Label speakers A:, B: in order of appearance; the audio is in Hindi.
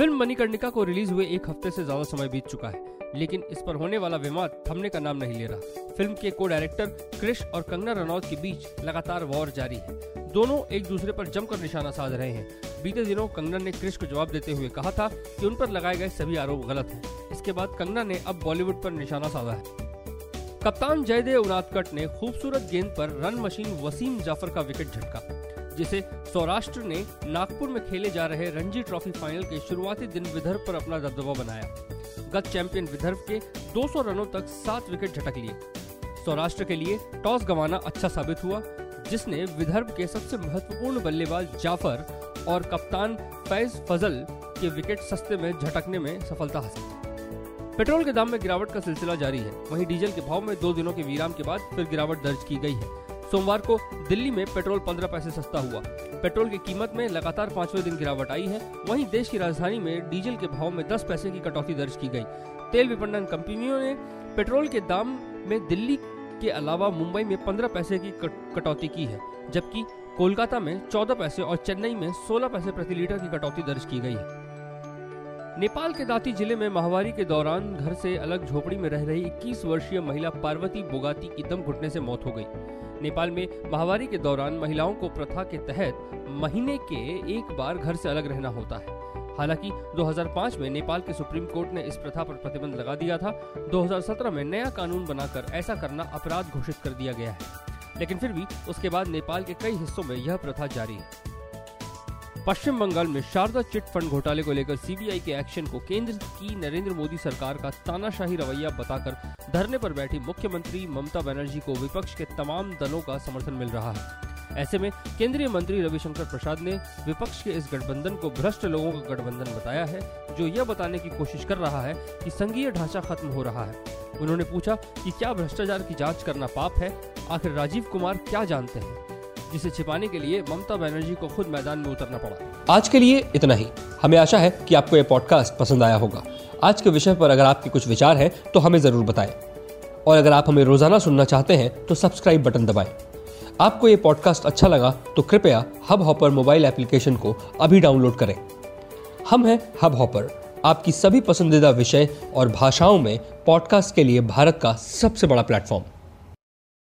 A: फ़िल्म मणिकर्णिका को रिलीज़ हुए एक हफ़्ते से ज़्यादा समय बीत चुका है, लेकिन इस पर होने वाला विवाद थमने का नाम नहीं ले रहा। फ़िल्म के को डायरेक्टर क्रिश और कंगना रनौत के बीच लगातार वॉर जारी है। दोनों एक दूसरे पर जमकर निशाना साध रहे हैं। बीते दिनों कंगना ने क्रिश को जवाब देते हुए कहा था कि उन पर लगाए गए सभी आरोप गलत हैं। इसके बाद कंगना ने अब बॉलीवुड पर निशाना साधा है। कप्तान जयदेव उनादकट ने खूबसूरत गेंद पर रन मशीन वसीम जाफ़र का विकेट झटका। जिसे सौराष्ट्र ने नागपुर में खेले जा रहे रणजी ट्रॉफी फाइनल के शुरुआती दिन विदर्भ पर अपना दबदबा बनाया। गत चैंपियन विदर्भ के 200 रनों तक सात विकेट झटक लिए। सौराष्ट्र के लिए टॉस गंवाना अच्छा साबित हुआ, जिसने विदर्भ के सबसे महत्वपूर्ण बल्लेबाज जाफ़र और कप्तान फैज फजल के विकेट सस्ते में झटकने में सफलता हासिल पेट्रोल के दाम में गिरावट का सिलसिला जारी है। वहीं डीजल के भाव में दो दिनों के विराम के बाद फिर गिरावट दर्ज की गई है। सोमवार को दिल्ली में पेट्रोल पंद्रह पैसे सस्ता हुआ। पेट्रोल की कीमत में लगातार पाँचवें दिन गिरावट आई है। वहीं देश की राजधानी में डीजल के भाव में दस पैसे की कटौती दर्ज की गई। तेल विपणन कंपनियों ने पेट्रोल के दाम में दिल्ली के अलावा मुंबई में पंद्रह पैसे की कटौती की है, जबकि कोलकाता में चौदह पैसे और चेन्नई में सोलह पैसे प्रति लीटर की कटौती दर्ज की गई है। नेपाल के दाती ज़िले में माहवारी के दौरान घर से अलग झोपड़ी में रह रही 21 वर्षीय महिला पार्वती बोगाती की दम घुटने से मौत हो गई। नेपाल में माहवारी के दौरान महिलाओं को प्रथा के तहत महीने के एक बार घर से अलग रहना होता है। हालाँकि 2005 में नेपाल के सुप्रीम कोर्ट ने इस प्रथा पर प्रतिबंध लगा दिया था। 2017 में नया कानून बनाकर ऐसा करना अपराध घोषित कर दिया गया है। लेकिन फिर भी उसके बाद नेपाल के कई हिस्सों में यह प्रथा जारी है। पश्चिम बंगाल में शारदा चिट फंड घोटाले को लेकर सीबीआई के एक्शन को केंद्र की नरेंद्र मोदी सरकार का तानाशाही रवैया बताकर धरने पर बैठी मुख्यमंत्री ममता बनर्जी को विपक्ष के तमाम दलों का समर्थन मिल रहा है। ऐसे में केंद्रीय मंत्री रविशंकर प्रसाद ने विपक्ष के इस गठबंधन को भ्रष्ट लोगों का गठबंधन बताया है, जो यह बताने की कोशिश कर रहा है कि संघीय ढांचा खत्म हो रहा है। उन्होंने पूछा कि क्या भ्रष्टाचार की जाँच करना पाप है? आखिर राजीव कुमार क्या जानते हैं? जिसे छिपाने के लिए ममता बनर्जी को खुद मैदान में उतरना पड़ा।
B: आज के लिए इतना ही। हमें आशा है कि आपको ये पॉडकास्ट पसंद आया होगा। आज के विषय पर अगर आपके कुछ विचार हैं तो हमें ज़रूर बताएँ। और अगर आप हमें रोज़ाना सुनना चाहते हैं तो सब्सक्राइब बटन दबाएँ। आपको ये पॉडकास्ट अच्छा लगा तो कृपया हब हॉपर मोबाइल एप्लीकेशन को अभी डाउनलोड करें। हम हैं हब हॉपर आपकी सभी पसंदीदा विषय और भाषाओं में पॉडकास्ट के लिए भारत का सबसे बड़ा प्लेटफॉर्म